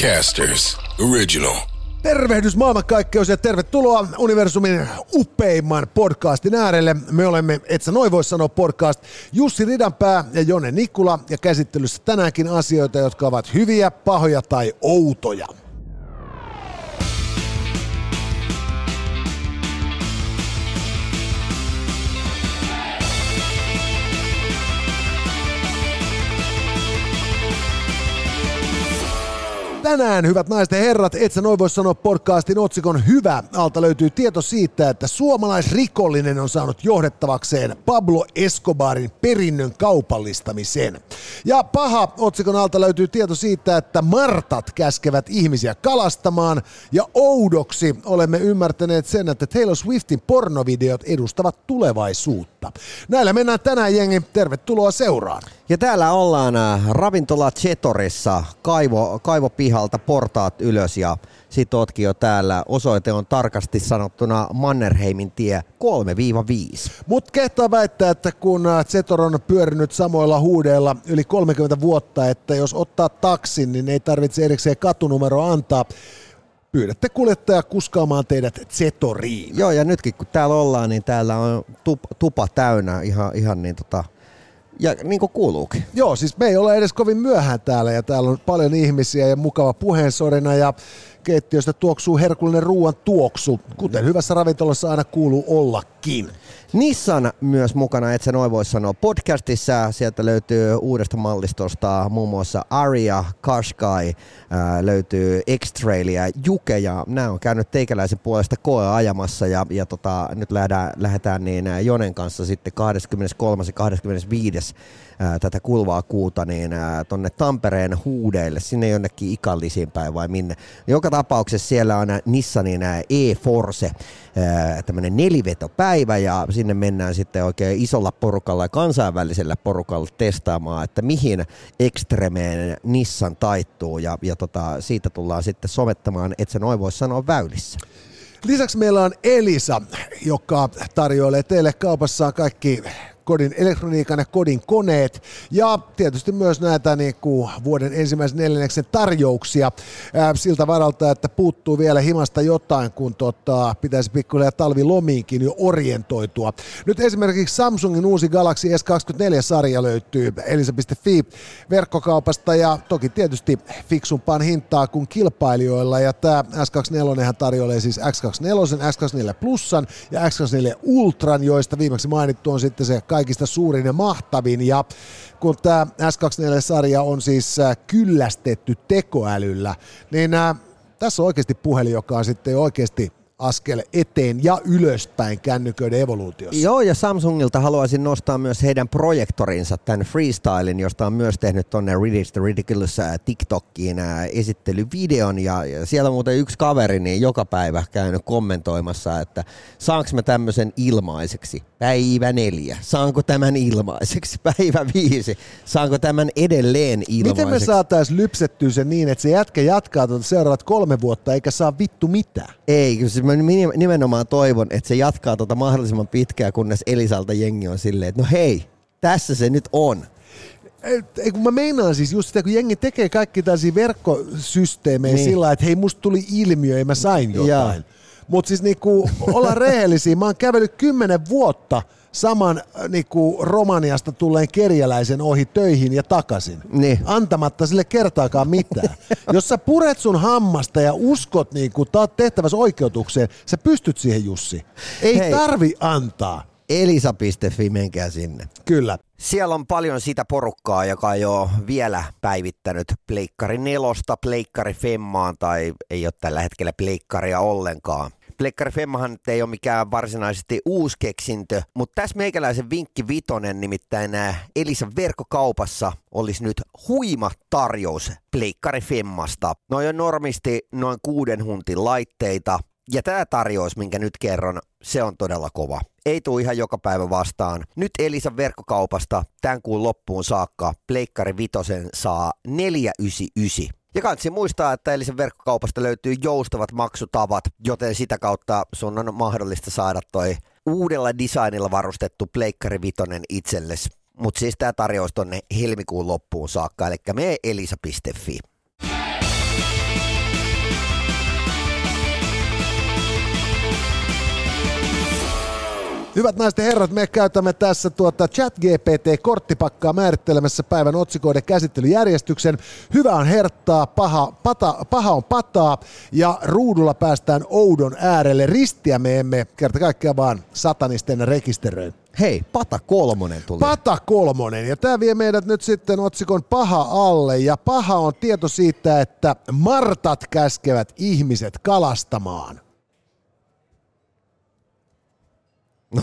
Podcasters Original. Tervehdys maailmankaikkeus ja tervetuloa Universumin upeimman podcastin äärelle. Me olemme, et sä noin voi sanoa podcast, Jussi Ridanpää ja Jone Nikula ja käsittelyssä tänäänkin asioita, jotka ovat hyviä, pahoja tai outoja. Tänään, hyvät naiset ja herrat, et sä noin voi sanoa podcastin otsikon Hyvä. Alta löytyy tieto siitä, että suomalaisrikollinen on saanut johdettavakseen Pablo Escobarin perinnön kaupallistamisen. Ja paha otsikon alta löytyy tieto siitä, että Martat käskevät ihmisiä kalastamaan. Ja oudoksi olemme ymmärtäneet sen, että Taylor Swiftin pornovideot edustavat tulevaisuutta. Näillä mennään tänään jengi. Tervetuloa seuraan. Ja täällä ollaan äh, ravintola Chetorissa, kaivo, kaivopihalta portaat ylös ja sit ootkin jo täällä. Osoite on tarkasti sanottuna Mannerheimin tie 3-5. Mut kehtaa väittää, että kun äh, Zetor on pyörinyt samoilla huudeilla yli 30 vuotta, että jos ottaa taksin, niin ei tarvitse erikseen katunumero antaa. Pyydätte kuljettaja kuskaamaan teidät Zetoriin. Joo, ja nytkin kun täällä ollaan, niin täällä on tup, tupa täynnä ihan, ihan niin tota, ja niin kuin kuuluukin. Joo, siis me ei ole edes kovin myöhään täällä ja täällä on paljon ihmisiä ja mukava puheensorina ja keittiöstä tuoksuu herkullinen ruoan tuoksu, kuten hyvässä ravintolassa aina kuuluu ollakin. Nissan myös mukana, et sä noin voi sanoa, podcastissa. Sieltä löytyy uudesta mallistosta muun muassa Aria, Qashqai, ää, löytyy X-Trail ja Juke ja nämä on käynyt teikäläisen puolesta koe ajamassa ja, ja tota, nyt lähdetään, lähdetään niin Jonen kanssa sitten 23. ja 25 ää, tätä kulvaa kuuta niin ää, tonne Tampereen huudeille, sinne jonnekin ikallisiin päin vai minne. Joka tapauksessa siellä on Nissanin e-Force, tämmöinen nelivetopäivä ja sinne mennään sitten oikein isolla porukalla ja kansainvälisellä porukalla testaamaan, että mihin ekstremeen Nissan taittuu ja, ja tota, siitä tullaan sitten somettamaan, että se noin voi sanoa väylissä. Lisäksi meillä on Elisa, joka tarjoilee teille kaupassaan kaikki kodin elektroniikan ja kodin koneet ja tietysti myös näitä niin kuin vuoden ensimmäisen neljänneksen tarjouksia ää, siltä varalta, että puuttuu vielä himasta jotain, kun tota, pitäisi pikkuhiljaa talvilomiinkin jo orientoitua. Nyt esimerkiksi Samsungin uusi Galaxy S24-sarja löytyy elisa.fi verkkokaupasta ja toki tietysti fiksumpaan hintaa kuin kilpailijoilla ja tämä S24 tarjoilee siis X24, X24 Plusan ja X24 Ultran, joista viimeksi mainittu on sitten se kaikista suurin ja mahtavin. Ja kun tämä S24-sarja on siis äh, kyllästetty tekoälyllä, niin äh, tässä on oikeasti puhelin, joka on sitten oikeasti askel eteen ja ylöspäin kännyköiden evoluutiossa. Joo, ja Samsungilta haluaisin nostaa myös heidän projektorinsa, tämän Freestylin, josta on myös tehnyt tuonne Ridiculous, the Ridiculous äh, TikTokkiin äh, esittelyvideon, ja, ja siellä muuten yksi kaveri niin joka päivä käynyt kommentoimassa, että saanko mä tämmöisen ilmaiseksi? Päivä neljä. Saanko tämän ilmaiseksi? Päivä viisi. Saanko tämän edelleen ilmaiseksi? Miten me saataisiin lypsettyä sen niin, että se jätkä jatkaa tuota seuraavat kolme vuotta eikä saa vittu mitään? Ei, kyllä siis mä nimenomaan toivon, että se jatkaa tota mahdollisimman pitkään, kunnes Elisalta jengi on silleen, että no hei, tässä se nyt on. Ei, kun mä meinaan siis just sitä, kun jengi tekee kaikki tällaisia verkkosysteemejä niin. sillä että hei, musta tuli ilmiö ja mä sain jotain. Mutta siis niinku, ollaan rehellisiä, mä oon kävellyt kymmenen vuotta – saman äh, niinku, Romaniasta tulleen kerjäläisen ohi töihin ja takaisin. Niin. Antamatta sille kertaakaan mitään. Jos sä puret sun hammasta ja uskot niinku, tehtävässä oikeutukseen, sä pystyt siihen Jussi. Ei Hei. tarvi antaa. Elisa.fi, menkää sinne. Kyllä. Siellä on paljon sitä porukkaa, joka ei ole vielä päivittänyt Pleikkari nelosta, Pleikkari femmaan tai ei ole tällä hetkellä Pleikkaria ollenkaan. Plekkari Femmahan ei ole mikään varsinaisesti uusi keksintö, mutta tässä meikäläisen vinkki vitonen, nimittäin Elisa verkkokaupassa olisi nyt huima tarjous Pleikkari Femmasta. Noin on normisti noin kuuden huntin laitteita, ja tämä tarjous, minkä nyt kerron, se on todella kova. Ei tule ihan joka päivä vastaan. Nyt Elisa verkkokaupasta tämän kuun loppuun saakka Pleikkari Vitosen saa 499. Ja kansi muistaa, että Elisen verkkokaupasta löytyy joustavat maksutavat, joten sitä kautta sun on mahdollista saada toi uudella designilla varustettu Pleikkari Vitonen itsellesi. Mutta siis tämä tarjous tonne helmikuun loppuun saakka, eli me elisa.fi. Hyvät naiset ja herrat, me käytämme tässä tuota ChatGPT-korttipakkaa määrittelemässä päivän otsikoiden käsittelyjärjestyksen. Hyvä on herttaa, paha, pata, paha on pataa ja ruudulla päästään oudon äärelle. Ristiä me emme kerta kaikkiaan vaan satanisten rekisteröi. Hei, Pata Kolmonen tuli. Pata Kolmonen, ja tämä vie meidät nyt sitten otsikon paha alle, ja paha on tieto siitä, että martat käskevät ihmiset kalastamaan.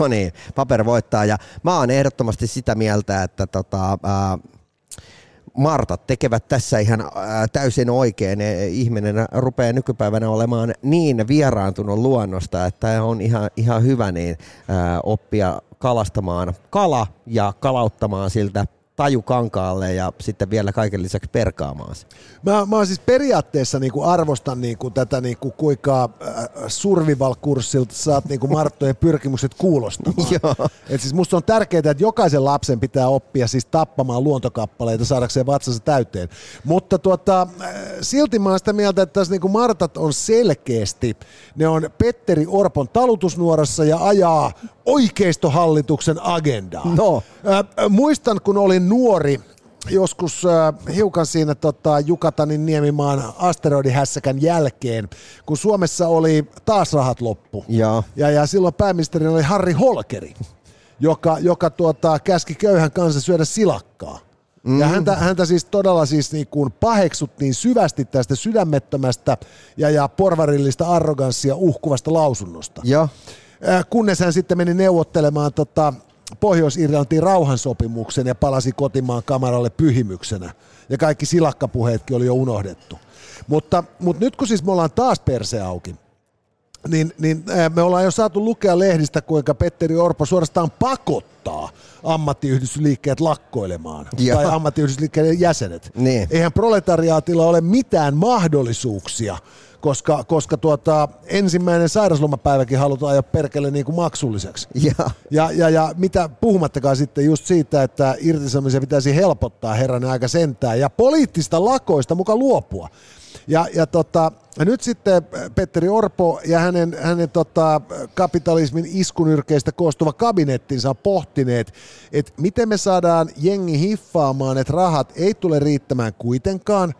No niin, paper voittaa ja mä oon ehdottomasti sitä mieltä, että tota, ää, Martat tekevät tässä ihan ää, täysin oikein. E, ihminen rupeaa nykypäivänä olemaan niin vieraantunut luonnosta, että on ihan, ihan hyvä niin, ää, oppia kalastamaan kala ja kalauttamaan siltä tajukankaalle ja sitten vielä kaiken lisäksi perkaamaan se. Mä, mä siis periaatteessa niin kuin arvostan niin kuin tätä, niin kuin kuinka äh, survival-kurssilta saat niin kuin Marttojen pyrkimykset kuulostamaan. Et siis musta on tärkeää, että jokaisen lapsen pitää oppia siis tappamaan luontokappaleita saadakseen vatsansa täyteen. Mutta tuota, äh, silti mä oon sitä mieltä, että tässä niin kuin Martat on selkeästi, ne on Petteri Orpon talutusnuorassa ja ajaa oikeistohallituksen agendaa. No. Äh, muistan, kun olin nuori, joskus äh, hiukan siinä tota, Jukatanin niemimaan asteroidihässäkän jälkeen, kun Suomessa oli taas rahat loppu. Ja, Ja, ja silloin pääministeri oli Harri Holkeri, joka, joka tuota, käski köyhän kanssa syödä silakkaa. Mm. Ja häntä, häntä siis todella siis niin kuin paheksuttiin syvästi tästä sydämettömästä ja, ja porvarillista arroganssia uhkuvasta lausunnosta. ja, kunnes hän sitten meni neuvottelemaan tota, Pohjois-Irlantiin rauhansopimuksen ja palasi kotimaan kamaralle pyhimyksenä. Ja kaikki silakkapuheetkin oli jo unohdettu. Mutta, mutta nyt kun siis me ollaan taas perse auki, niin, niin äh, me ollaan jo saatu lukea lehdistä, kuinka Petteri Orpo suorastaan pakottaa ammattiyhdistysliikkeet lakkoilemaan, Joo. tai ammattiyhdistysliikkeiden jäsenet. Niin. Eihän proletariaatilla ole mitään mahdollisuuksia, koska, koska tuota, ensimmäinen sairaslomapäiväkin halutaan ajaa perkele niin kuin maksulliseksi. ja, Ja, ja, ja mitä puhumattakaan sitten just siitä, että irtisanomisen pitäisi helpottaa herranen aika sentään ja poliittista lakoista mukaan luopua. Ja, ja, tota, ja nyt sitten Petteri Orpo ja hänen, hänen tota, kapitalismin iskunyrkeistä koostuva kabinettinsa on pohtineet, että miten me saadaan jengi hiffaamaan, että rahat ei tule riittämään kuitenkaan,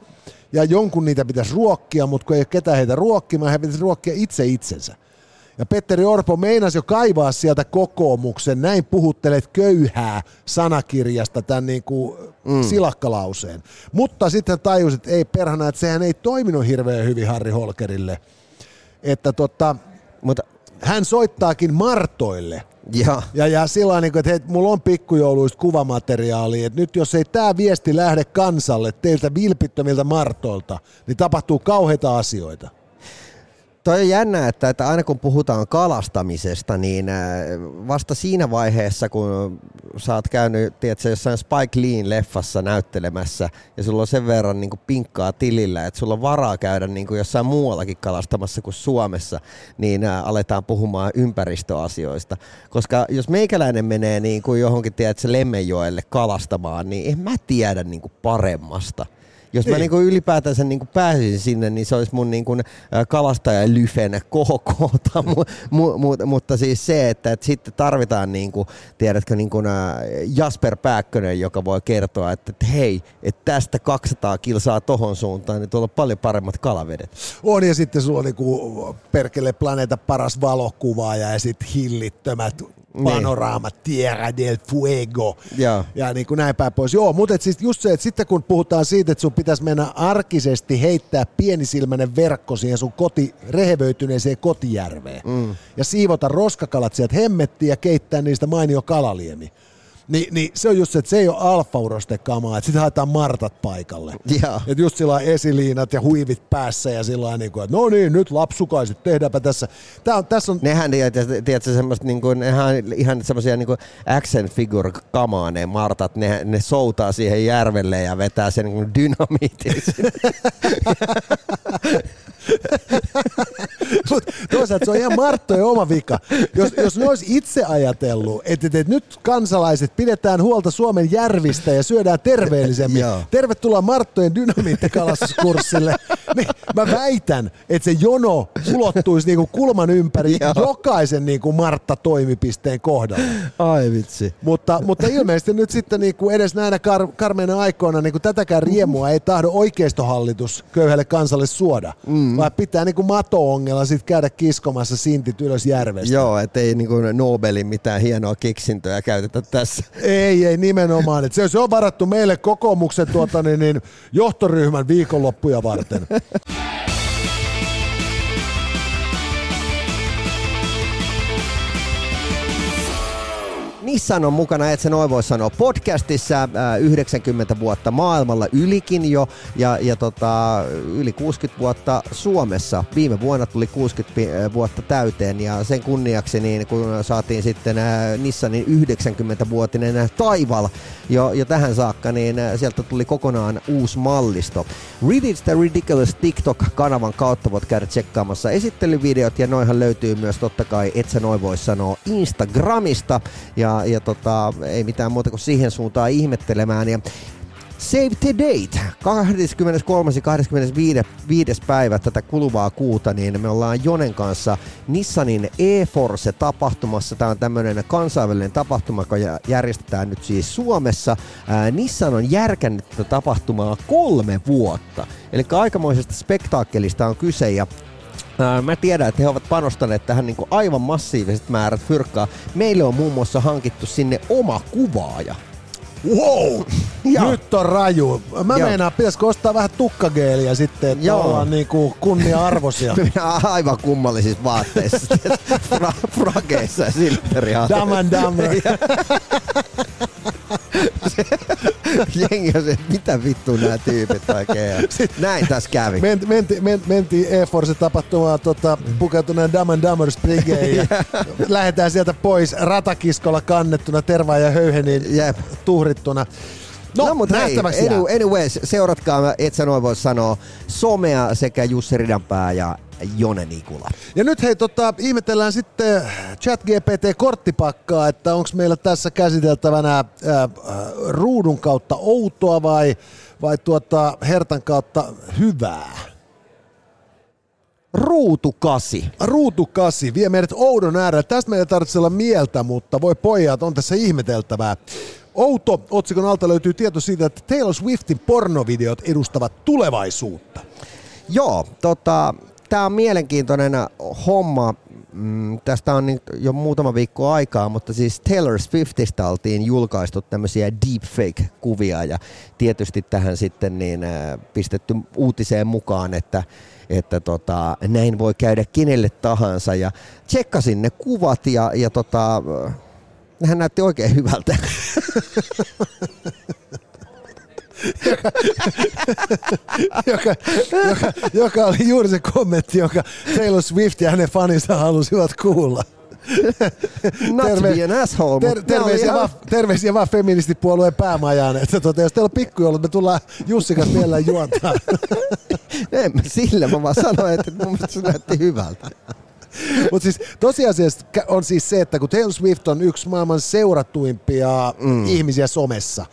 ja jonkun niitä pitäisi ruokkia, mutta kun ei ole ketään heitä ruokkimaan, he pitäisi ruokkia itse itsensä. Ja Petteri Orpo meinasi jo kaivaa sieltä kokoomuksen, näin puhuttelet köyhää sanakirjasta tämän niin kuin mm. silakkalauseen. Mutta sitten hän tajusi, että ei perhana, että sehän ei toiminut hirveän hyvin Harri Holkerille. Että tota, mutta hän soittaakin Martoille. Ja, Ja, ja sillä niin että hei, mulla on pikkujouluista kuvamateriaalia, että nyt jos ei tämä viesti lähde kansalle teiltä vilpittömiltä Martoilta, niin tapahtuu kauheita asioita. Toi on jännä, että, että aina kun puhutaan kalastamisesta, niin äh, vasta siinä vaiheessa, kun sä oot käynyt tiedätkö, jossain Spike Leein leffassa näyttelemässä ja sulla on sen verran niin kuin pinkkaa tilillä, että sulla on varaa käydä niin kuin jossain muuallakin kalastamassa kuin Suomessa, niin äh, aletaan puhumaan ympäristöasioista. Koska jos meikäläinen menee niin kuin johonkin tiedätkö, Lemmenjoelle kalastamaan, niin en mä tiedä niin kuin paremmasta. Jos mä Niin. niinku ylipäätänsä niinku pääsisin sinne, niin se olisi mun niinku kalastajalyfen KK. mu, mu, mu, mutta siis se, että, että sitten tarvitaan niinku, tiedätkö, niinku nää Jasper Pääkkönen, joka voi kertoa, että, että hei, että tästä 200 kilsaa tohon suuntaan, niin tuolla on paljon paremmat kalavedet. On ja sitten sulla on niinku perkele planeetta paras valokuvaaja ja sitten hillittömät panoraamat Tierra del Fuego Joo. ja niin kuin näin päin pois. Joo, mutta et siis just se, että sitten kun puhutaan siitä, että sun pitäisi mennä arkisesti heittää pienisilmäinen verkko siihen sun koti, rehevöityneeseen kotijärveen mm. ja siivota roskakalat sieltä hemmettiin ja keittää niistä mainio kalaliemi. Ni, niin se on just se, että se ei ole alfa-urostekamaa, että sitten haetaan martat paikalle. Joo. Että just sillä esiliinat ja huivit päässä ja sillä niin kuin, että no niin, nyt lapsukaiset, tehdäänpä tässä. Tää on, tässä on Nehän, tiedätkö, semmoista niinku, nehän on ihan semmoisia niinku action figure kamaa ne martat, ne, ne soutaa siihen järvelle ja vetää sen niinku dynamiitin. Mutta toisaalta se on ihan Marttojen oma vika. Jos, jos ne olisi itse ajatellut, että, että, että nyt kansalaiset pidetään huolta Suomen järvistä ja syödään terveellisemmin. Joo. Tervetuloa Marttojen dynamiittikalastuskurssille. niin, mä väitän, että se jono ulottuisi niinku kulman ympäri Joo. jokaisen niinku Martta-toimipisteen kohdalla. Ai vitsi. Mutta, mutta ilmeisesti nyt sitten niinku edes näinä kar- karmeina aikoina niinku tätäkään riemua ei tahdo oikeistohallitus köyhälle kansalle suoda, mm. Vaan pitää niinku mato-ongella sit käydä kiskomassa sintit ylös järvestä. Joo, ettei niinku Nobelin mitään hienoa keksintöä käytetä tässä. Ei, ei nimenomaan. Et se, se on varattu meille kokoomuksen tuota, niin, niin, johtoryhmän viikonloppuja varten. Nissan on mukana, et sä noin voi sanoa, podcastissa äh, 90 vuotta maailmalla ylikin jo ja, ja tota, yli 60 vuotta Suomessa. Viime vuonna tuli 60 pi- äh, vuotta täyteen ja sen kunniaksi niin kun saatiin sitten äh, Nissanin 90-vuotinen taival jo, jo tähän saakka, niin sieltä tuli kokonaan uusi mallisto. Reddit the Ridiculous TikTok-kanavan kautta voit käydä tsekkaamassa esittelyvideot ja noihan löytyy myös totta kai, et sä noin voi sanoa, Instagramista ja, ja tota, ei mitään muuta kuin siihen suuntaan ihmettelemään. Ja Save the date. 23. ja 25. viides päivä tätä kuluvaa kuuta, niin me ollaan Jonen kanssa Nissanin E-Force-tapahtumassa. Tämä on tämmöinen kansainvälinen tapahtuma, joka jä- järjestetään nyt siis Suomessa. Ää, Nissan on järkännyt tätä tapahtumaa kolme vuotta. Eli aikamoisesta spektaakkelista on kyse ja Mä tiedän, että he ovat panostaneet tähän niin kuin aivan massiiviset määrät fyrkkaa. Meille on muun muassa hankittu sinne oma kuvaaja. Wow! Joo. Nyt on raju. Mä Joo. meinaan, pitäisikö ostaa vähän tukkageeliä sitten, että Joo. ollaan niinku kunnia-arvoisia. Aivan kummallisissa vaatteissa. Fra, frageissa ja silpperihaatteissa. Dumb and Dumber. Jengi on se, että mitä vittu nämä tyypit oikein. Näin tässä kävi. Menti, menti, men, mentiin E-Force-tapahtumaan tota, pukeutuneen Dumb and Dummers Brigade ja lähdetään sieltä pois ratakiskolla kannettuna, tervaa ja höyheniin Jep. tuhrittuna. No, no mutta anyway, anyways, seuratkaa, et sä noin voi sanoa, somea sekä Jussi Ridanpää ja Jone Nikula. Ja nyt hei, tota, ihmetellään sitten ChatGPT-korttipakkaa, että onko meillä tässä käsiteltävänä ää, ää, ruudun kautta outoa vai, vai tuota, hertan kautta hyvää. Ruutukasi. Ruutukasi vie meidät oudon äärelle. Tästä meidän ei tarvitse olla mieltä, mutta voi pojat, on tässä ihmeteltävää. Outo otsikon alta löytyy tieto siitä, että Taylor Swiftin pornovideot edustavat tulevaisuutta. Joo, tota, tämä on mielenkiintoinen homma. Mm, tästä on jo muutama viikko aikaa, mutta siis Taylor Swiftistä oltiin julkaistu tämmöisiä deepfake-kuvia ja tietysti tähän sitten niin äh, pistetty uutiseen mukaan, että että tota, näin voi käydä kenelle tahansa ja tsekkasin ne kuvat ja, ja tota, äh, nehän näytti oikein hyvältä. joka, joka, joka oli juuri se kommentti, jonka Taylor Swift ja hänen faninsa halusivat kuulla. Not to be an asshole, ter, terveisiä, vaan, terveisiä vaan feministipuolueen päämajaan, että tuota, jos teillä on pikkujoulut, me tullaan Jussi kanssa vielä juontaa. En mä sillä, mä vaan sanoin, että mun mielestä se näytti hyvältä. Mutta siis tosiasiassa on siis se, että kun Taylor Swift on yksi maailman seuratuimpia mm. ihmisiä somessa,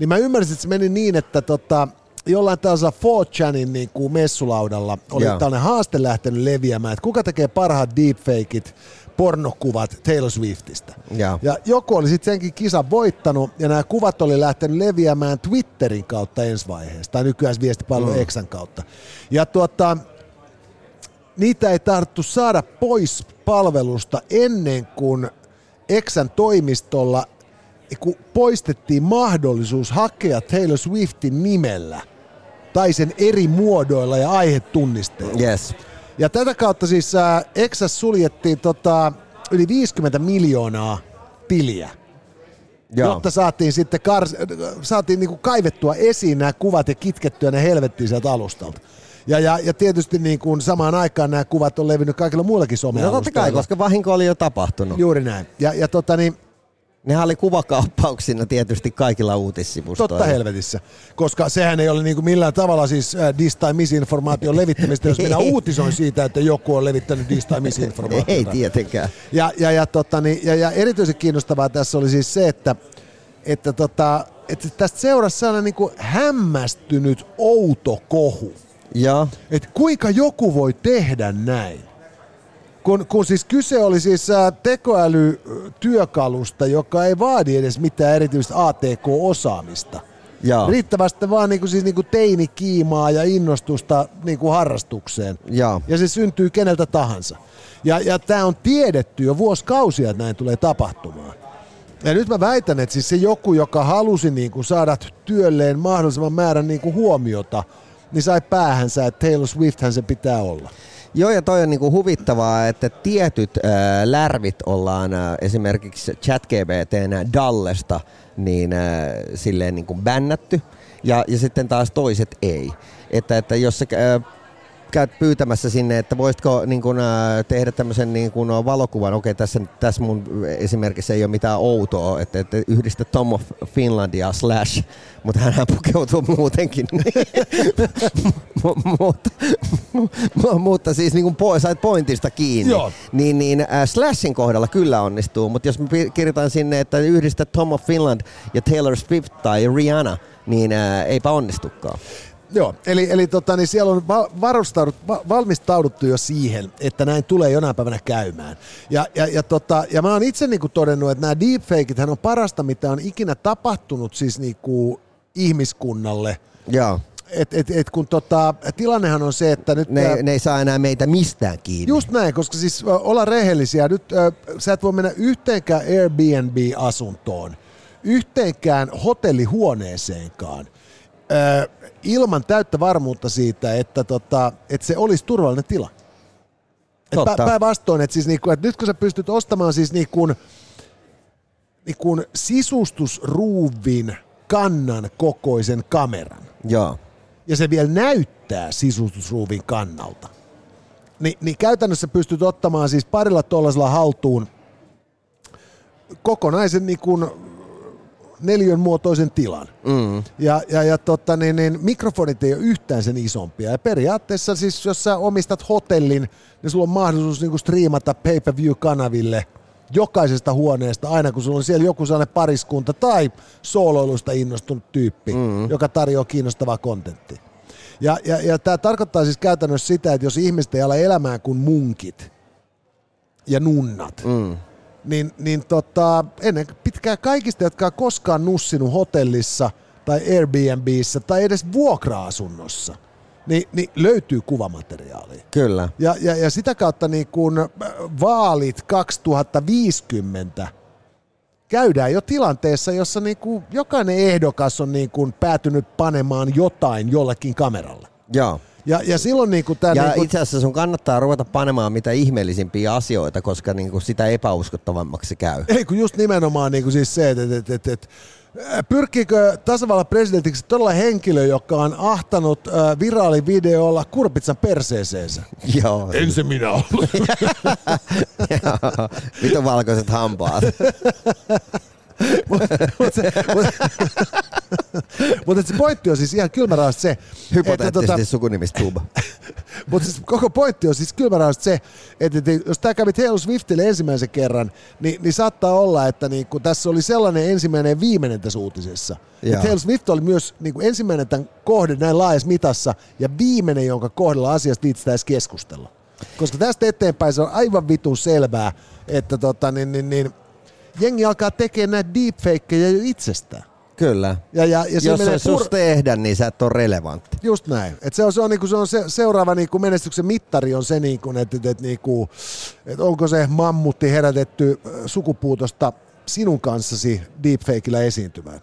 niin mä ymmärsin, että se meni niin, että tota, jollain tällaisella 4chanin niin kuin messulaudalla oli Joo. tällainen haaste lähtenyt leviämään, että kuka tekee parhaat deepfakeit, pornokuvat Taylor Swiftistä. Joo. Ja joku oli sitten senkin kisan voittanut, ja nämä kuvat oli lähtenyt leviämään Twitterin kautta ensi vaiheessa, tai nykyään viestipalvelu mm. Exan kautta. Ja tuota, niitä ei tarttu saada pois palvelusta ennen kuin Exan toimistolla kun poistettiin mahdollisuus hakea Taylor Swiftin nimellä tai sen eri muodoilla ja aihetunnisteilla. Yes. Ja tätä kautta siis äh, Exas suljettiin tota, yli 50 miljoonaa tiliä, Joo. jotta saatiin sitten kars- saatiin niinku kaivettua esiin nämä kuvat ja kitkettyä ne helvettiin sieltä alustalta. Ja, ja, ja tietysti niin kuin samaan aikaan nämä kuvat on levinnyt kaikilla muillakin No totta kai, somealustoilla. koska vahinko oli jo tapahtunut. Juuri näin. Ja, ja tota niin, Nehän oli kuvakauppauksina tietysti kaikilla uutissivustoilla. totta helvetissä. Koska sehän ei ole niin kuin millään tavalla siis äh, dis- tai misinformaation levittämistä, jos minä uutisoin siitä, että joku on levittänyt dis- tai misinformaatiota. Ei tietenkään. Ja, ja, ja, tota, niin, ja, ja erityisen kiinnostavaa tässä oli siis se, että, että, tota, että tästä seurasi sellainen niin kuin hämmästynyt outo kohu. Ja, että kuinka joku voi tehdä näin. Kun, kun siis kyse oli siis ä, tekoälytyökalusta, joka ei vaadi edes mitään erityistä ATK-osaamista. ja, Riittävästi vaan niinku, siis niinku teinikiimaa ja innostusta niinku harrastukseen. ja, Ja se syntyy keneltä tahansa. Ja, ja tämä on tiedetty jo vuosikausia, että näin tulee tapahtumaan. Ja nyt mä väitän, että siis se joku, joka halusi niinku saada työlleen mahdollisimman määrän niinku huomiota, niin sai päähänsä, että Taylor Swifthän se pitää olla. Joo, ja toi on niinku huvittavaa, että tietyt äh, lärvit ollaan äh, esimerkiksi ChatGPTn Dallesta niin äh, silleen niinku bännätty, ja, ja sitten taas toiset ei. Että, että jos sä äh, käyt pyytämässä sinne, että voisitko niin kun, äh, tehdä tämmöisen niin kun, valokuvan, okei tässä, tässä mun esimerkissä ei ole mitään outoa, että, että yhdistä Tom of Finlandia slash, mutta hän pukeutuu muutenkin. mutta, mutta siis niin kuin sait pointista kiinni, Joo. niin, niin äh, Slashin kohdalla kyllä onnistuu, mutta jos pi- kirjoitan sinne, että yhdistä Tom of Finland ja Taylor Swift tai Rihanna, niin äh, eipä onnistukaan. Joo, eli, eli tota, niin siellä on va- varustaudut, va- valmistauduttu jo siihen, että näin tulee jonain päivänä käymään. Ja, ja, ja, tota, ja mä oon itse niinku todennut, että nämä deepfakeit on parasta, mitä on ikinä tapahtunut siis niinku ihmiskunnalle. Joo. Et, et, et kun tota, tilannehan on se, että nyt... Ne, tää- ne ei saa enää meitä mistään kiinni. Just näin, koska siis olla rehellisiä, nyt ö, sä et voi mennä yhteenkään Airbnb-asuntoon, yhteenkään hotellihuoneeseenkaan, ilman täyttä varmuutta siitä, että, tota, että se olisi turvallinen tila. Totta. Päinvastoin, että, siis niinku, että nyt kun sä pystyt ostamaan siis niinku, niinku sisustusruuvin kannan kokoisen kameran, Joo. ja se vielä näyttää sisustusruuvin kannalta, niin, niin käytännössä pystyt ottamaan siis parilla tuollaisella haltuun kokonaisen niin kuin neljön muotoisen tilan. Mm. Ja, ja, ja totta, niin, niin, mikrofonit ei ole yhtään sen isompia. Ja periaatteessa siis, jos sä omistat hotellin, niin sulla on mahdollisuus niin kuin striimata pay-per-view-kanaville jokaisesta huoneesta, aina kun sulla on siellä joku sellainen pariskunta tai sooloilusta innostunut tyyppi, mm. joka tarjoaa kiinnostavaa kontenttia. Ja, ja, ja tämä tarkoittaa siis käytännössä sitä, että jos ihmiset ei ala elämään kuin munkit ja nunnat, Mm. Niin, niin tota, ennen pitkää kaikista, jotka on koskaan nussinut hotellissa tai Airbnbissä tai edes vuokra-asunnossa, niin, niin löytyy kuvamateriaalia. Kyllä. Ja, ja, ja sitä kautta niin kun äh, vaalit 2050 käydään jo tilanteessa, jossa niin kuin jokainen ehdokas on niin kuin päätynyt panemaan jotain jollekin kameralle. Joo. Ja, ja silloin niin kuin tämä... Ja niin kuin, itse asiassa sun kannattaa ruveta panemaan mitä ihmeellisimpiä asioita, koska niinku sitä epäuskottavammaksi se käy. Ei kun just nimenomaan niin kuin siis se, että, että, että, että pyrkiikö tasavallan presidentiksi todella henkilö, joka on ahtanut viraalivideolla kurpitsan perseeseensä? Joo. En se minä ollut. Mitä valkoiset hampaat. Mutta se, pointti on siis ihan kylmäraasti se, Hypoteettisesti tota, sukunimistub. mutta siis koko pointti on siis kylmäraasti se, että, jos tämä kävi Taylor Swiftille ensimmäisen kerran, niin, niin saattaa olla, että niin kun tässä oli sellainen ensimmäinen ja viimeinen tässä uutisessa. Ja. Taylor Swift oli myös niin kuin ensimmäinen tämän kohde näin laajassa mitassa ja viimeinen, jonka kohdalla asiasta viitsitään keskustella. Koska tästä eteenpäin se on aivan vitun selvää, että tota, niin, niin, niin, jengi alkaa tekemään näitä deepfakeja jo itsestään. Kyllä. Ja, ja, ja se Jos menee se sus tehdä, niin sä et ole relevantti. Just näin. Et se on, se on, niinku, se on se, seuraava niinku menestyksen mittari on se, niinku, että et, et, niinku, et onko se mammutti herätetty ö, sukupuutosta sinun kanssasi deepfakeillä esiintymään.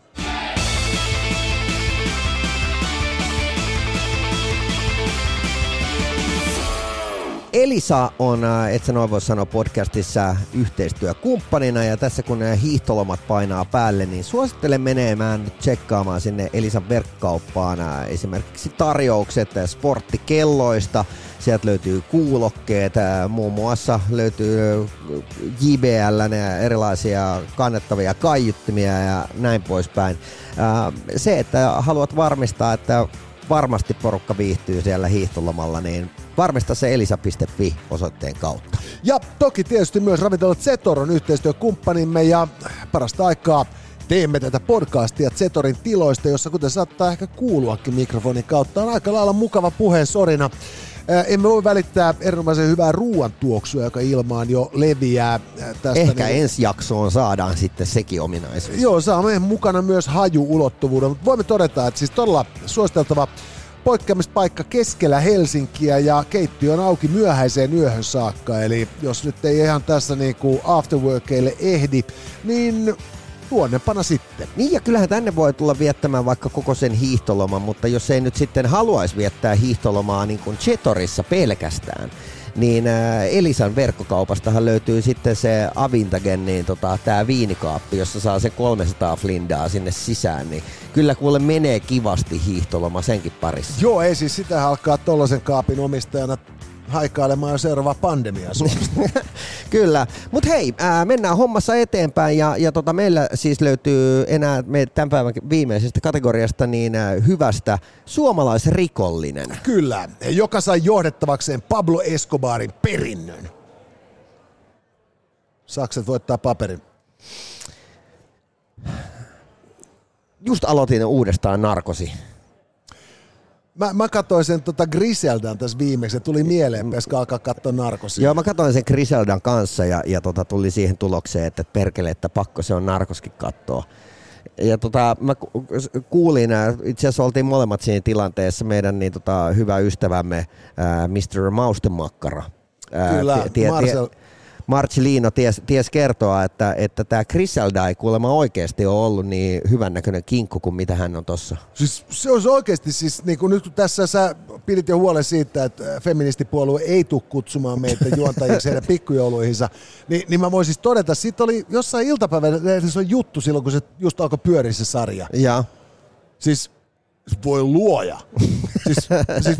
Elisa on, äh, et sä noin voi sanoa podcastissa yhteistyökumppanina ja tässä kun nämä hiihtolomat painaa päälle, niin suosittelen menemään tsekkaamaan sinne Elisan verkkauppaan äh, esimerkiksi tarjoukset äh, sporttikelloista. Sieltä löytyy kuulokkeet, muun muassa löytyy JBL erilaisia kannettavia kaiuttimia ja näin poispäin. Se, että haluat varmistaa, että varmasti porukka viihtyy siellä hiihtolomalla, niin varmista se elisa.fi osoitteen kautta. Ja toki tietysti myös ravintolat Zetor on yhteistyökumppanimme ja parasta aikaa Teemme tätä podcastia Zetorin tiloista, jossa kuten saattaa ehkä kuuluakin mikrofonin kautta, on aika lailla mukava puheen sorina. Emme voi välittää erinomaisen hyvää ruoantuoksua, joka ilmaan jo leviää. Tästä Ehkä niin... ensi jaksoon saadaan sitten sekin ominaisuus. Joo, saamme mukana myös hajuulottuvuuden, mutta voimme todeta, että siis todella suositeltava poikkeamispaikka keskellä Helsinkiä ja keittiö on auki myöhäiseen yöhön saakka. Eli jos nyt ei ihan tässä niinku afterworkeille ehdi, niin tuonnepana sitten. Niin ja kyllähän tänne voi tulla viettämään vaikka koko sen hiihtoloman, mutta jos ei nyt sitten haluaisi viettää hiihtolomaa niin kuin Chetorissa pelkästään, niin äh, Elisan verkkokaupastahan löytyy sitten se Avintagen, niin tota, tämä viinikaappi, jossa saa se 300 flindaa sinne sisään, niin kyllä kuule menee kivasti hiihtoloma senkin parissa. Joo, ei siis sitä alkaa tollasen kaapin omistajana haikailemaan seuraava pandemia Kyllä, mutta hei, ää, mennään hommassa eteenpäin ja, ja tota, meillä siis löytyy enää me tämän päivän viimeisestä kategoriasta niin ää, hyvästä suomalaisrikollinen. Kyllä, joka sai johdettavakseen Pablo Escobarin perinnön. Sakset voittaa paperin. Just aloitin uudestaan narkosi. Mä, mä katsoin sen tota Griseldan tässä viimeksi, tuli mieleen, pitäisikö alkaa katsoa narkosia. Joo, mä katsoin sen Griseldan kanssa ja, ja tota, tuli siihen tulokseen, että perkele, että pakko se on narkoskin katsoa. Ja tota, mä kuulin, itse asiassa oltiin molemmat siinä tilanteessa, meidän niin tota, hyvä ystävämme ää, Mr. Maustenmakkara. Kyllä, tie, Marcel. Tie, Marcellino ties, ties kertoa, että, että tämä Griselda ei kuulemma oikeasti ole ollut niin hyvännäköinen kinkku kuin mitä hän on tossa. Siis se olisi oikeasti, siis niin kuin nyt kun tässä sä pidit jo huolen siitä, että feministipuolue ei tule kutsumaan meitä juontajiksi heidän pikkujouluihinsa, niin, niin mä voisin siis todeta, siitä oli jossain iltapäivänä se on juttu silloin, kun se just alkoi pyöriä se sarja. Ja. Siis voi luoja. siis, siis,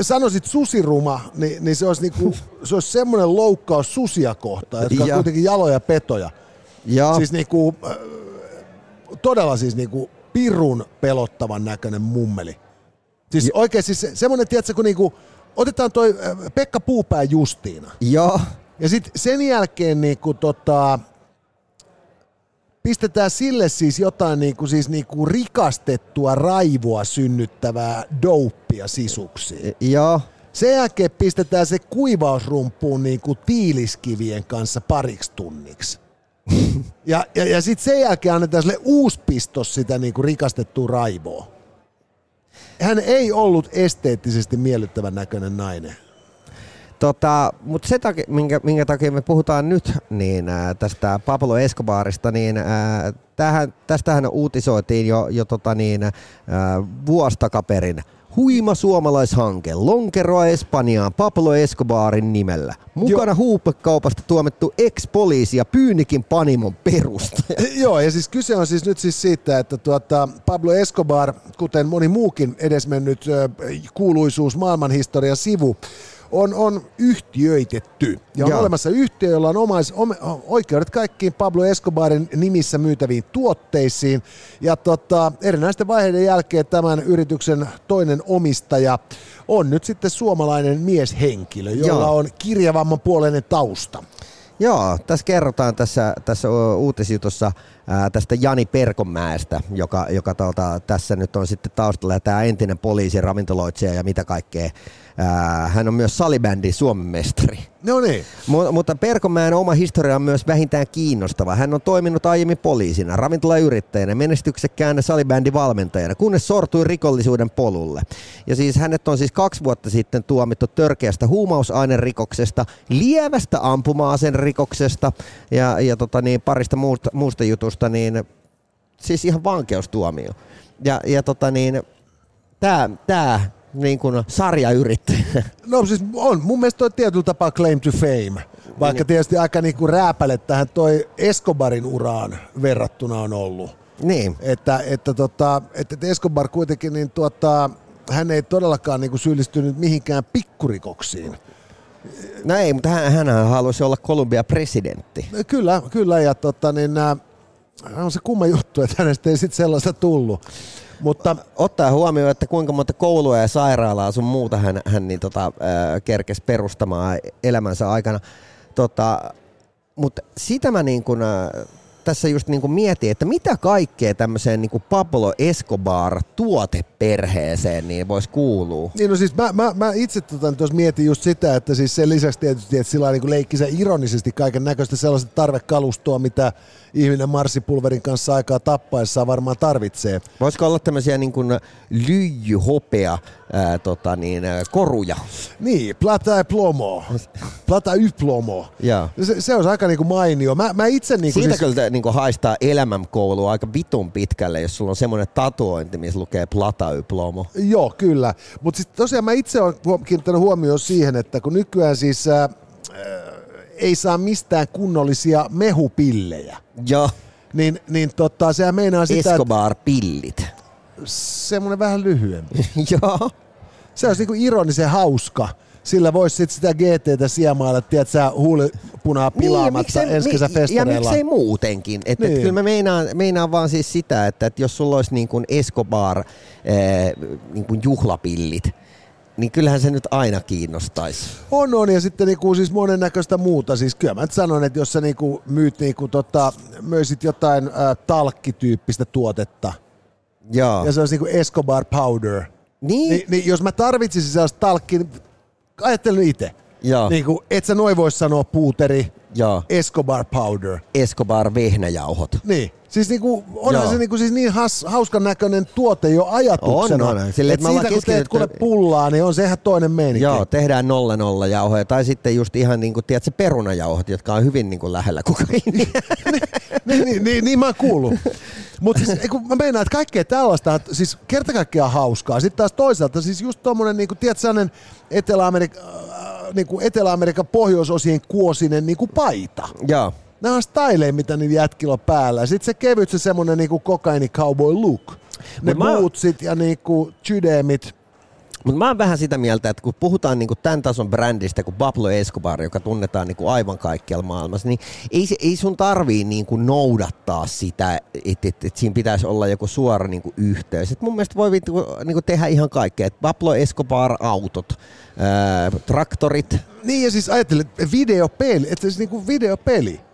sanoisit susiruma, niin, niin se, olisi niinku, se olisi semmoinen loukkaus susia kohtaan, jotka ja. on kuitenkin jaloja petoja. Ja. Siis niinku, äh, todella siis niinku pirun pelottavan näköinen mummeli. Siis ja. oikein siis semmoinen, tiedätkö, kun niinku, otetaan toi äh, Pekka Puupää Justiina. Joo. Ja sitten sen jälkeen niinku tota, pistetään sille siis jotain niin kuin, siis niin kuin rikastettua raivoa synnyttävää douppia sisuksiin. Joo. Sen jälkeen pistetään se kuivausrumpuun niin kuin tiiliskivien kanssa pariksi tunniksi. ja ja, ja sitten sen jälkeen annetaan sille uusi pistos sitä niin kuin rikastettua raivoa. Hän ei ollut esteettisesti miellyttävän näköinen nainen. Tota, Mutta se, takia, minkä, minkä takia me puhutaan nyt niin ää, tästä Pablo Escobarista, niin ää, tähän, tästähän uutisoitiin jo, jo tota niin, ää, vuosi takaperin. Huima suomalaishanke, lonkeroa Espanjaan Pablo Escobarin nimellä. Mukana huupekaupasta tuomittu ex-poliisi ja Pyynikin Panimon perustaja. Joo, ja siis kyse on siis nyt siis siitä, että tuota, Pablo Escobar, kuten moni muukin edesmennyt kuuluisuus maailmanhistoria sivu, on, on yhtiöitetty. Ja on Joo. olemassa yhtiö, jolla on omais, om, oikeudet kaikkiin Pablo Escobarin nimissä myytäviin tuotteisiin. Ja tota, erinäisten vaiheiden jälkeen tämän yrityksen toinen omistaja on nyt sitten suomalainen mieshenkilö, jolla Joo. on kirjavamman puoleinen tausta. Joo, tässä kerrotaan tässä, tässä uutisjutussa ää, tästä Jani Perkonmäestä, joka, joka tuota, tässä nyt on sitten taustalla tämä entinen poliisi, ravintoloitsija ja mitä kaikkea hän on myös salibändin Suomen mestari. No niin. M- mutta Perkomäen oma historia on myös vähintään kiinnostava. Hän on toiminut aiemmin poliisina, ravintolayrittäjänä, menestyksekkäänä salibändin valmentajana, kunnes sortui rikollisuuden polulle. Ja siis hänet on siis kaksi vuotta sitten tuomittu törkeästä huumausainerikoksesta, lievästä ampuma-aseen rikoksesta ja, ja tota niin, parista muusta, muusta jutusta, niin siis ihan vankeustuomio. Ja, ja tota niin, tämä tää niin kuin sarjayrittäjä? No siis on. Mun mielestä toi tietyllä tapaa claim to fame. Vaikka niin. tietysti aika niin kuin rääpäle tähän toi Escobarin uraan verrattuna on ollut. Niin. Että, että, tota, että Escobar kuitenkin, niin tuota, hän ei todellakaan niin kuin syyllistynyt mihinkään pikkurikoksiin. No ei, mutta hän, hän halusi olla Kolumbian presidentti. Kyllä, kyllä ja tota, niin, on se kumma juttu, että hänestä ei sitten sellaista tullut. Mutta ottaa huomioon, että kuinka monta koulua ja sairaalaa sun muuta hän, hän niin tota, kerkesi perustamaan elämänsä aikana. Tota, mutta sitä mä niin kun, tässä just niin kuin mietin, että mitä kaikkea tämmöiseen niin kuin Pablo Escobar tuoteperheeseen niin voisi kuulua. Niin no siis mä, mä, mä itse tota, tuossa mietin just sitä, että siis sen lisäksi tietysti, että sillä niin leikki se ironisesti kaiken näköistä sellaista tarvekalustoa, mitä ihminen marssipulverin kanssa aikaa tappaessaan varmaan tarvitsee. Voisiko olla tämmöisiä niin kuin lyijyhopea ää, tota niin, koruja? Niin, plata e plomo. Plata y plomo. Ja. Se, se olisi aika niin kuin mainio. Mä, mä itse niin kuin Siitä siis... kyllä niin kuin haistaa elämänkoulua aika vitun pitkälle, jos sulla on semmoinen tatuointi, missä lukee plata y plomo. Joo, kyllä. Mutta sitten tosiaan mä itse olen kiinnittänyt huomioon siihen, että kun nykyään siis... Äh, ei saa mistään kunnollisia mehupillejä. Joo. Niin, niin tota, sehän meinaa sitä, Escobar-pillit. Semmoinen vähän lyhyempi. Joo. Se olisi niinku ironisen hauska. Sillä voisi sitten sitä GTtä siemailla, että sä huulipunaa niin, pilaamatta niin, ensi kesä Ja miksei muutenkin. Et, niin. et kyllä mä meinaan, meinaan vaan siis sitä, että, että jos sulla olisi niin kuin Escobar eh, niin kuin juhlapillit, niin kyllähän se nyt aina kiinnostaisi. On, on, ja sitten niinku, siis monennäköistä muuta. Siis kyllä mä nyt sanon, että jos sä niinku myyt niinku, tota, möisit jotain äh, talkkityyppistä tuotetta, Joo. ja se olisi niinku Escobar Powder, niin? niin, niin jos mä tarvitsisin sellaista talkki, niin ajattelen itse. Joo. Niin kuin, et sä noin voi sanoa puuteri, Joo. Escobar Powder. Escobar vehnäjauhot. Niin. Siis niinku, onhan Joo. se niinku siis niin has, hauskan näköinen tuote jo ajatuksena. On, on. Sille, et siitä kun teet kuule pullaa, niin on se ihan toinen meininki. Joo, tehdään nolla nolla jauhoja. Tai sitten just ihan niin kuin, tiedätkö, perunajauhot, jotka on hyvin niin kuin lähellä kokainia. niin, niin, niin, niin, mä oon kuullut. Mutta siis, mä meinaan, että kaikkea tällaista, siis kerta kaikkiaan hauskaa. Sitten taas toisaalta siis just tommonen, niin kuin, tiedät, sellainen Etelä-Amerikan, niin kuin Etelä-Amerikan pohjoisosien kuosinen niin kuin paita. Joo nämä on styleja, mitä niillä jätkillä on päällä. Sitten se kevyt, se semmonen niinku kokaini cowboy look. Ne Mut bootsit mä... ja niinku chydemit. Mutta mä oon vähän sitä mieltä, että kun puhutaan niinku tämän tason brändistä kuin Pablo Escobar, joka tunnetaan niinku aivan kaikkialla maailmassa, niin ei, se, ei sun tarvii niinku noudattaa sitä, että et, et siinä pitäisi olla joku suora niinku yhteys. Et mun mielestä voi niinku, tehdä ihan kaikkea. Et Pablo Escobar-autot, ää, traktorit. Niin ja siis ajattelin, videopeli, että siis niinku videopeli.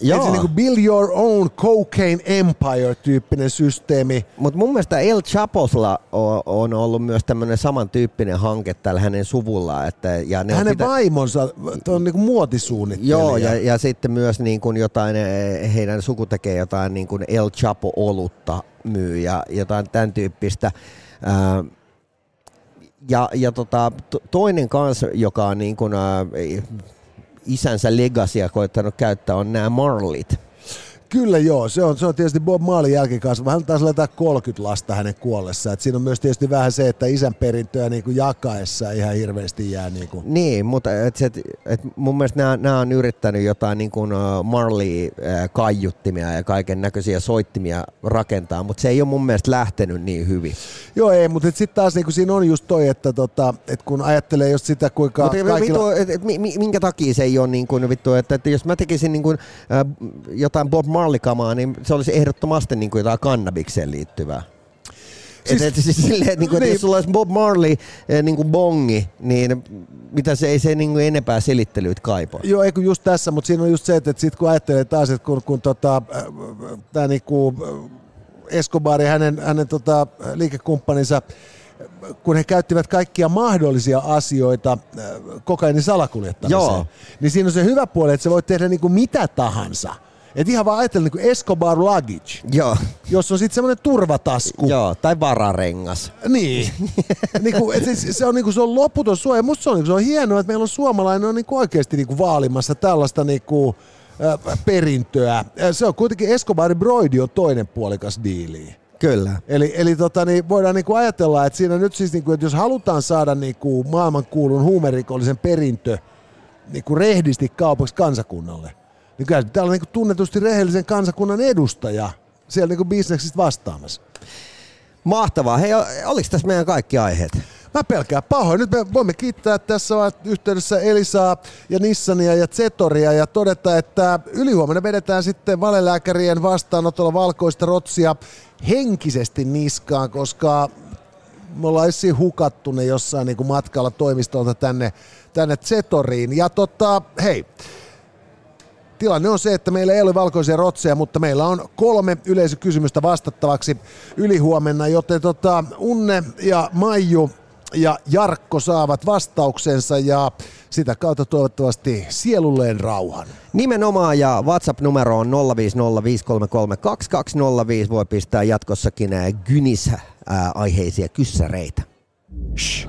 Joo. se niinku build your own cocaine empire-tyyppinen systeemi. Mutta mun mielestä El Chaposla on ollut myös tämmöinen samantyyppinen hanke tällä hänen suvullaan. Että, ja ne hänen pitä... vaimonsa on niinku muotisuunnittelija. Joo, ja, ja sitten myös niin kuin jotain, eh, heidän suku tekee jotain niin kuin El Chapo-olutta myy ja jotain tämän tyyppistä. ja, ja tota, toinen kanssa, joka on niin kuin, isänsä legasia koittanut käyttää, on nämä Marlit. Kyllä joo, se on, se on tietysti Bob Maalin jälkikasvu. Hän taisi olla 30 lasta hänen kuollessa. Et siinä on myös tietysti vähän se, että isän perintöä niin kuin jakaessa ihan hirveästi jää. Niin, kuin. niin mutta et, et, et mun mielestä nämä, nämä on yrittänyt jotain niin kuin Marley-kaiuttimia ja kaiken näköisiä soittimia rakentaa, mutta se ei ole mun mielestä lähtenyt niin hyvin. Joo ei, mutta sitten taas niin kuin siinä on just toi, että tota, et kun ajattelee just sitä, kuinka mutta kaikilla... Vittu, et, et, minkä takia se ei ole niin kuin, vittu, että, että jos mä tekisin niin kuin, äh, jotain Bob Marley-kamaa, niin se olisi ehdottomasti niin kuin jotain kannabikseen liittyvää. Siis, et, et, siis silleen, että, niin kuin, niin. että jos sulla olisi Bob Marley eh, niin kuin bongi, niin mitä se ei se niin kuin enempää selittelyitä kaipaa. Joo, ei kun just tässä, mutta siinä on just se, että, että sit kun ajattelee taas, että kun, kun tota, äh, tämä niinku Escobar ja hänen, hänen tota, liikekumppaninsa kun he käyttivät kaikkia mahdollisia asioita kokainin salakuljettamiseen, Joo. niin siinä on se hyvä puoli, että se voi tehdä niin kuin mitä tahansa – et ihan vaan ajatella niin Escobar luggage, Joo. jos on sitten semmoinen turvatasku. Joo, tai vararengas. Niin. niin kuin, et se, se, on, niin kuin, se on loputon suoja. Musta se on, niin se on hienoa, että meillä on suomalainen on niin kuin oikeasti niin kuin vaalimassa tällaista niin kuin, äh, perintöä. Se on kuitenkin Escobar Broidi on toinen puolikas diili. Kyllä. Eli, eli tota, niin voidaan niin kuin ajatella, että siinä nyt siis, niin kuin, että jos halutaan saada niin kuin maailmankuulun huumerikollisen perintö niin kuin rehdisti kaupaksi kansakunnalle – niin kyllä täällä on niin tunnetusti rehellisen kansakunnan edustaja siellä niin bisneksistä vastaamassa. Mahtavaa. Hei, oliko tässä meidän kaikki aiheet? Mä pelkään pahoin. Nyt me voimme kiittää tässä yhteydessä Elisaa ja Nissania ja Zetoria ja todeta, että ylihuomenna vedetään sitten valelääkärien vastaanotolla valkoista rotsia henkisesti niskaan, koska me ollaan hukattu ne jossain niin kuin matkalla toimistolta tänne, tänne Zetoriin. Ja tota, hei, tilanne on se, että meillä ei ole valkoisia rotseja, mutta meillä on kolme yleisökysymystä vastattavaksi ylihuomenna, joten tota, Unne ja Maiju ja Jarkko saavat vastauksensa ja sitä kautta toivottavasti sielulleen rauhan. Nimenomaan ja WhatsApp-numero on 050533205. Voi pistää jatkossakin Gynis-aiheisia kyssäreitä. Shh.